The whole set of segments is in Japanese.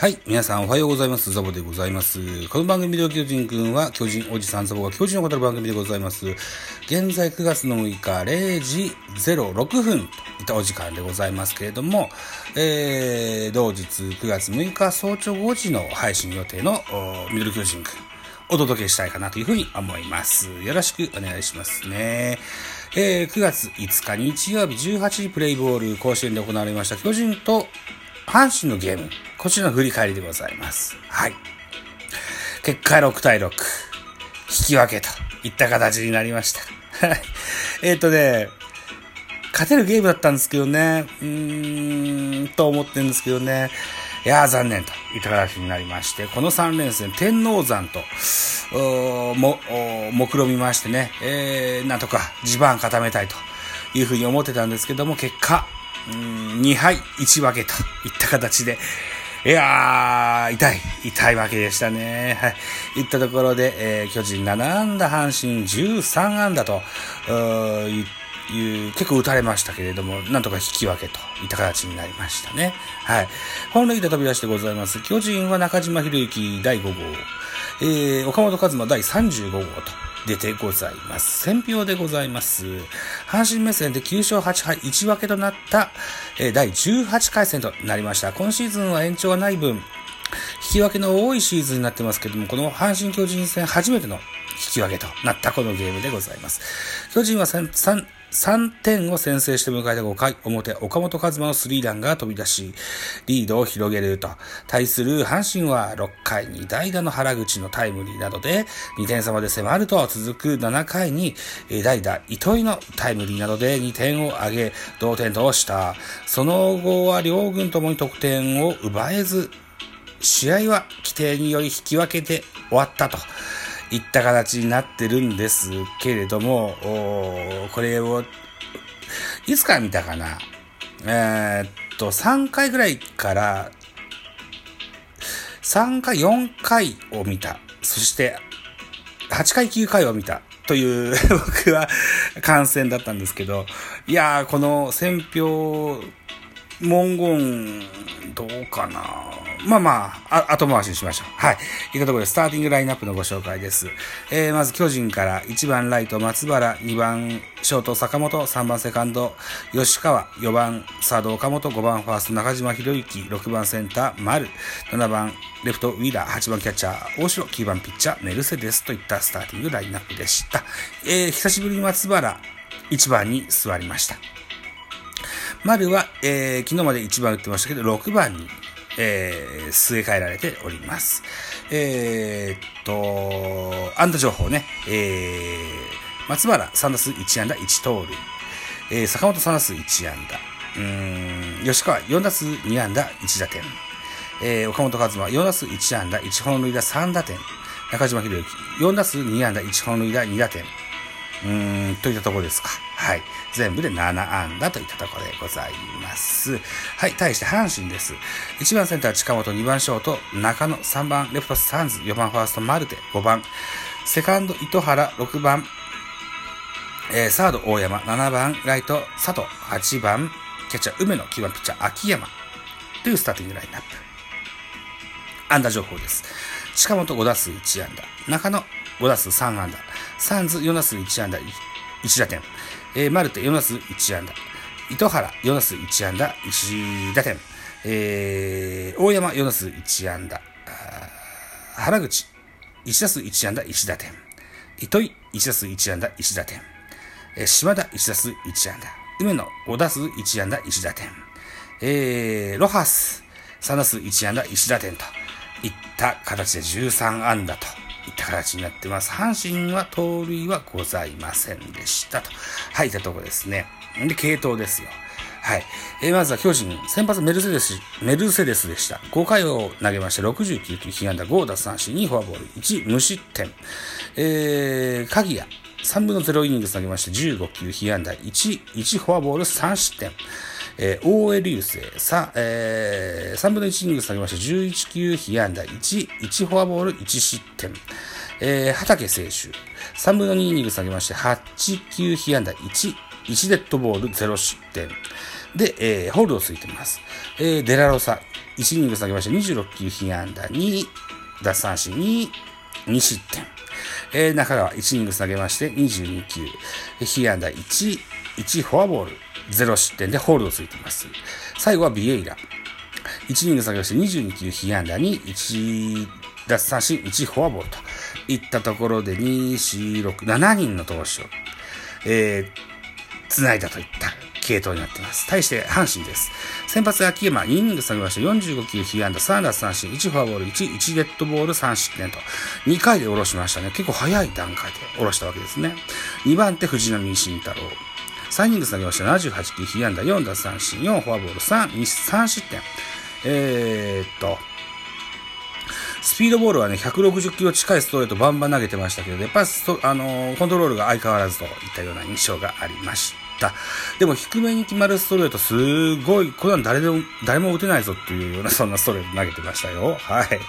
はい。皆さんおはようございます。ザボでございます。この番組で巨人くんは巨人おじさんザボが巨人を語る番組でございます。現在9月の6日0時06分といったお時間でございますけれども、えー、同日9月6日早朝5時の配信予定のミドル巨人くんお届けしたいかなというふうに思います。よろしくお願いしますね。えー、9月5日日曜日18時プレイボール甲子園で行われました巨人と阪神のゲーム。こちらの振り返りでございます。はい。結果6対6。引き分けといった形になりました。はい。えっ、とね、勝てるゲームだったんですけどね、うーん、と思ってるんですけどね、いやー残念といった形になりまして、この3連戦、天王山と、も、目論みましてね、えー、なんとか地盤固めたいというふうに思ってたんですけども、結果、うん2敗1分けといった形で、いやー、痛い、痛いわけでしたね。はい。いったところで、えー、巨人7安打、阪神13安打と、いう、結構打たれましたけれども、なんとか引き分けといった形になりましたね。はい。本塁で飛び出してございます。巨人は中島博之第5号、えー、岡本和真第35号と、出てございます。選票でございます。阪神目線で9勝8敗1分けとなった、え第18回戦となりました。今シーズンは延長がない分、引き分けの多いシーズンになってますけども、この阪神巨人戦初めての引き分けとなったこのゲームでございます。巨人は 3, 3 3点を先制して迎えた5回表、岡本和真のスリーランが飛び出し、リードを広げると。対する阪神は6回に代打の原口のタイムリーなどで2点差まで迫ると続く7回に代打糸井のタイムリーなどで2点を挙げ、同点とした。その後は両軍ともに得点を奪えず、試合は規定により引き分けて終わったと。いった形になってるんですけれども、これを、いつから見たかな？えー、っと、3回ぐらいから、3回、4回を見た。そして、8回、9回を見た。という 僕は観戦だったんですけど、いやー、この選票文言、どうかな？まあまあ、あ後回しにしましょう。はい。いったところで、スターティングラインナップのご紹介です。えー、まず、巨人から1番ライト松原、2番ショート坂本、3番セカンド吉川、4番サード岡本、5番ファースト中島博之、6番センター丸、7番レフトウィーラー、8番キャッチャー大城、9番ピッチャーメルセデスといったスターティングラインナップでした。えー、久しぶりに松原、1番に座りました。丸は、えー、昨日まで1番打ってましたけど、6番に、えー、据え替えられております。えー、っと、安打情報ね、えー、松原3打数1安打1盗塁、えー、坂本3打数1安打、うん、吉川4打数2安打1打点、えー、岡本和真4打数1安打1本塁打3打点、中島博之4打数2安打1本塁打2打点、うん、といったところですか。はい。全部で7安打といったところでございます。はい。対して阪神です。1番センター近本、2番ショート中野、3番レフトサンズ、4番ファーストマルテ、5番セカンド糸原、6番えー、サード大山、7番ライト佐藤、8番キャッチャー梅野、9番ピッチャー秋山というスターティングラインナップ。安打情報です。近本5打数1安打。中野5打数3安打。サンズ4打数1安打1打点。えー、マルテ4打数1安打。糸原4打数1安打1打点。えー、大山4打数1安打。原口1打数1安打1打点。糸井1打数1安打1打点。えー、島田1打数1安打。梅野5打数1安打1打点。えー、ロハス3打数1安打1打点といった形で13安打といった形になってます。阪神は盗塁はございませんでしたと。はい、いったところですね。で、系統ですよ。はい。えー、まずは巨人、先発メルセデス、メルセデスでした。5回を投げまして、69球、被安打5奪三振、2フォアボール、1無失点。えー、鍵谷、3分の0イニング投げまして、15球、被安打1、1フォアボール、3失点。えー、大江流星、3、えー、3分の1イニング下げまして、11球被安打1、1フォアボール1失点。えー、畑選手、3分の2イニング下げまして、8球被安打1、1デッドボール0失点。で、えー、ホールドついてます。えー、デラロサ、1イニング下げまして26球被安打2、奪三振2、2失点。えー、中川1イニング下げまして22球、被安打1、1フォアボール、0失点でホールドついています。最後はビエイラ。1イニング下げまして22球被安打2、1奪三振1フォアボールといったところで2、4、6、7人の投手を、えー、繋いだといった系統になっています。対して阪神です。先発秋山、2イニング下げまして45球被安打3奪三振、1フォアボール1、1デッドボール3失点と、2回で下ろしましたね。結構早い段階で下ろしたわけですね。2番手藤浪晋太郎。3イニング下げました78球被安打4奪三振、4フォアボール3、3失点。えー、っと、スピードボールはね、160キロ近いストレートバンバン投げてましたけど、やっぱりあのコントロールが相変わらずといったような印象がありました。でも低めに決まるストレート、すごい、これは誰でも、誰も打てないぞっていうような、そんなストレート投げてましたよ。はい。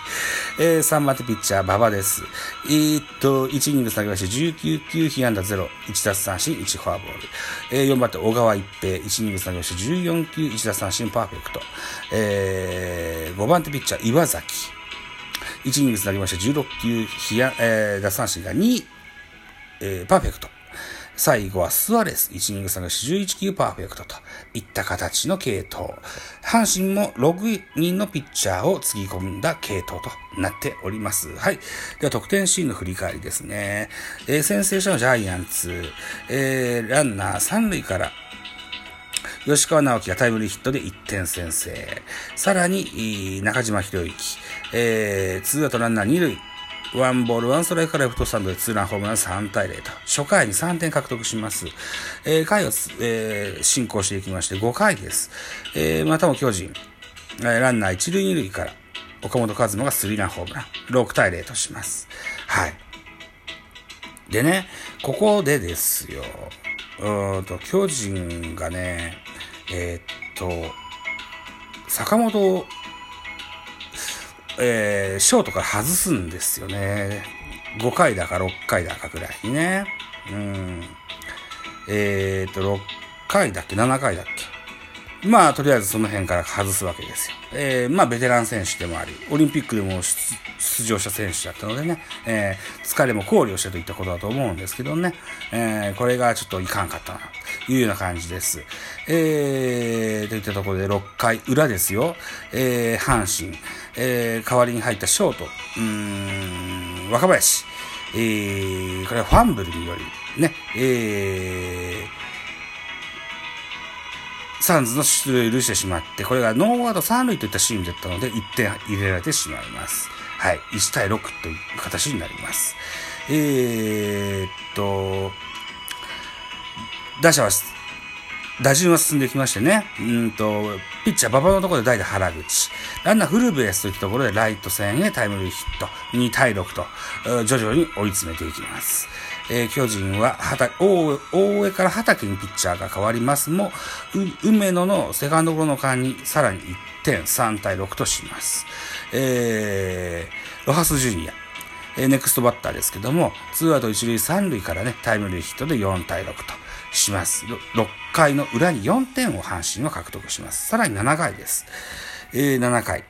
えー、3番手ピッチャー、馬場です。えー、っと、1イニング下げまして、19球、被安打0、1奪三振、1フォアボール。えー、4番手、小川一平、1イニング下げまして、14球、1奪三振、パーフェクト。えー、5番手ピッチャー、岩崎。1イニングつなぎまして16球、被安えー、奪三振が2、えー、パーフェクト。最後はスアレス、1イニング差が11球パーフェクトといった形の系統。阪神も6人のピッチャーをつぎ込んだ系統となっております。はい。では得点シーンの振り返りですね。えー、先制者のジャイアンツ、えー、ランナー3塁から吉川直樹がタイムリーヒットで1点先制。さらに、中島博之、えー、ツーアウトランナー2塁、ワンボール、ワンストライクからレフトスタンドでツーランホームラン3対0と、初回に3点獲得します。えー、回を、えー、進行していきまして5回です。えー、またも巨人、えー、ランナー1塁2塁から、岡本和真がスリーランホームラン、6対0とします。はい。でね、ここでですよ、うんと、巨人がね、えー、っと、坂本えー、ショートから外すんですよね。5回だか6回だかぐらいにね。うん。えー、っと、6回だっけ ?7 回だっけ？まあ、とりあえずその辺から外すわけですよ。えー、まあ、ベテラン選手でもあり、オリンピックでも出場した選手だったのでね、えー、疲れも考慮してといったことだと思うんですけどね、えー、これがちょっといかんかったな、というような感じです。えー、といったところで6回裏ですよ、えー、阪神、えー、代わりに入ったショート、うーん、若林、えー、これはファンブルにより、ね、えー、サンズの出塁を許してしまって、これがノーアウト3塁といったシーンだったので、1点入れられてしまいます。はい。1対6という形になります。えー、っと、打者は、打順は進んできましてね、うんと、ピッチャー馬場のところで代打原口、ランナーフルベースといったところでライト線へタイムリーヒット、2対6と、徐々に追い詰めていきます。えー、巨人は畑、大江から畑にピッチャーが変わりますも、梅野のセカンドゴロの間にさらに1点3対6とします。えー、ロハスジュニア。え、ネクストバッターですけども、ツーアウト1塁3塁からね、タイムリーヒットで4対6とします。6回の裏に4点を阪神は獲得します。さらに7回です。えー、7回。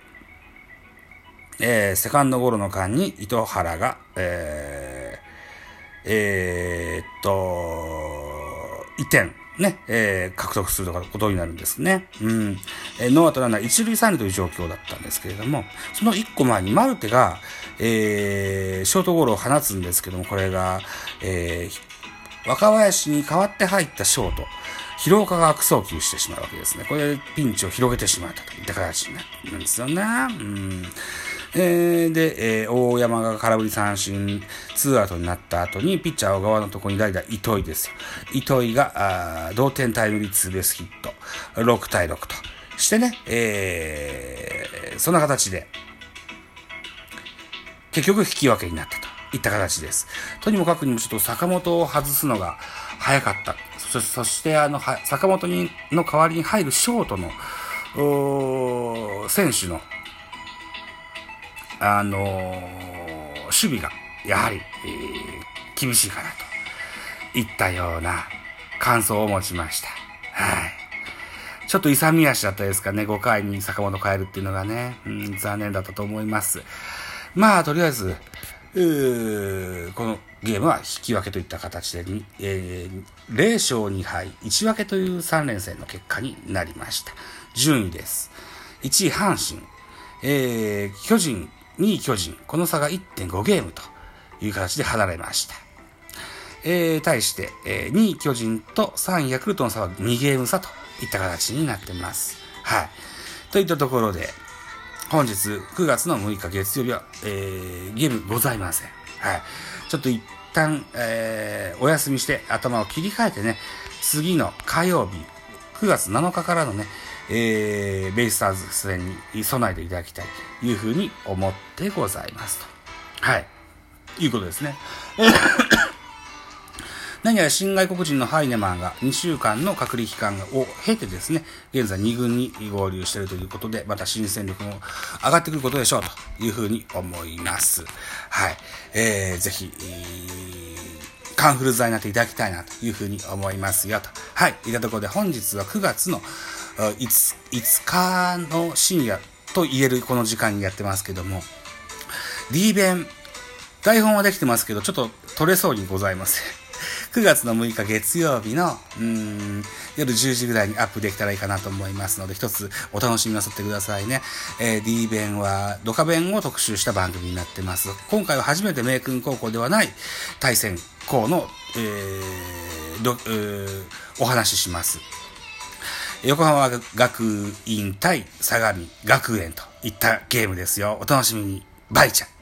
えー、セカンドゴロの間に糸原が、えー、えー、っと、1点、ね、えー、獲得することになるんですね。うん。えー、ノーアウトランナー1塁3塁という状況だったんですけれども、その1個前にマルテが、えー、ショートゴロを放つんですけども、これが、えー、若林に代わって入ったショート。広岡が悪送球してしまうわけですね。これでピンチを広げてしまったといった形になるんですよね。うんえー、で、えー、大山が空振り三振、ツーアウトになった後に、ピッチャー小川のところに代打、糸井ですよ。糸井が、あ同点タイムリーツーベースヒット、6対6としてね、えー、そんな形で、結局引き分けになったといった形です。とにもかくにもちょっと坂本を外すのが早かった。そそしてあの、坂本にの代わりに入るショートの、選手のあのー、守備がやはり、えー、厳しいかなといったような感想を持ちました。はい。ちょっと勇み足だったですかね、5回に坂本変えるっていうのがね、うん、残念だったと思います。まあ、とりあえず、このゲームは引き分けといった形で、えー、0勝2敗、1分けという3連戦の結果になりました。順位です。1位阪神、えー、巨人、2位巨人、この差が1.5ゲームという形で離れました。えー、対して、えー、2位巨人と3位ヤクルトの差は2ゲーム差といった形になってます。はい。といったところで、本日9月の6日月曜日は、えー、ゲームございません。はい。ちょっと一旦、えー、お休みして頭を切り替えてね、次の火曜日、9月7日からのね、えー、ベイスターズ戦に備えていただきたいというふうに思ってございますと。はい。いうことですね。何やら新外国人のハイネマンが2週間の隔離期間を経てですね、現在2軍に合流しているということで、また新戦力も上がってくることでしょうというふうに思います。はい。えー、ぜひ、カンフル剤になっていただきたいなというふうに思いますよと。はい。いたところで本日は9月の 5, 5日の深夜と言えるこの時間にやってますけども、D 弁、台本はできてますけど、ちょっと取れそうにございません。9月の6日月曜日の、うん、夜10時ぐらいにアップできたらいいかなと思いますので、一つお楽しみなさってくださいね。えー、D 弁は、ドカ弁を特集した番組になってます。今回は初めて名君高校ではない対戦校の、えー、ど、えー、お話しします。横浜学院対相模学園といったゲームですよ。お楽しみに。バイちゃん。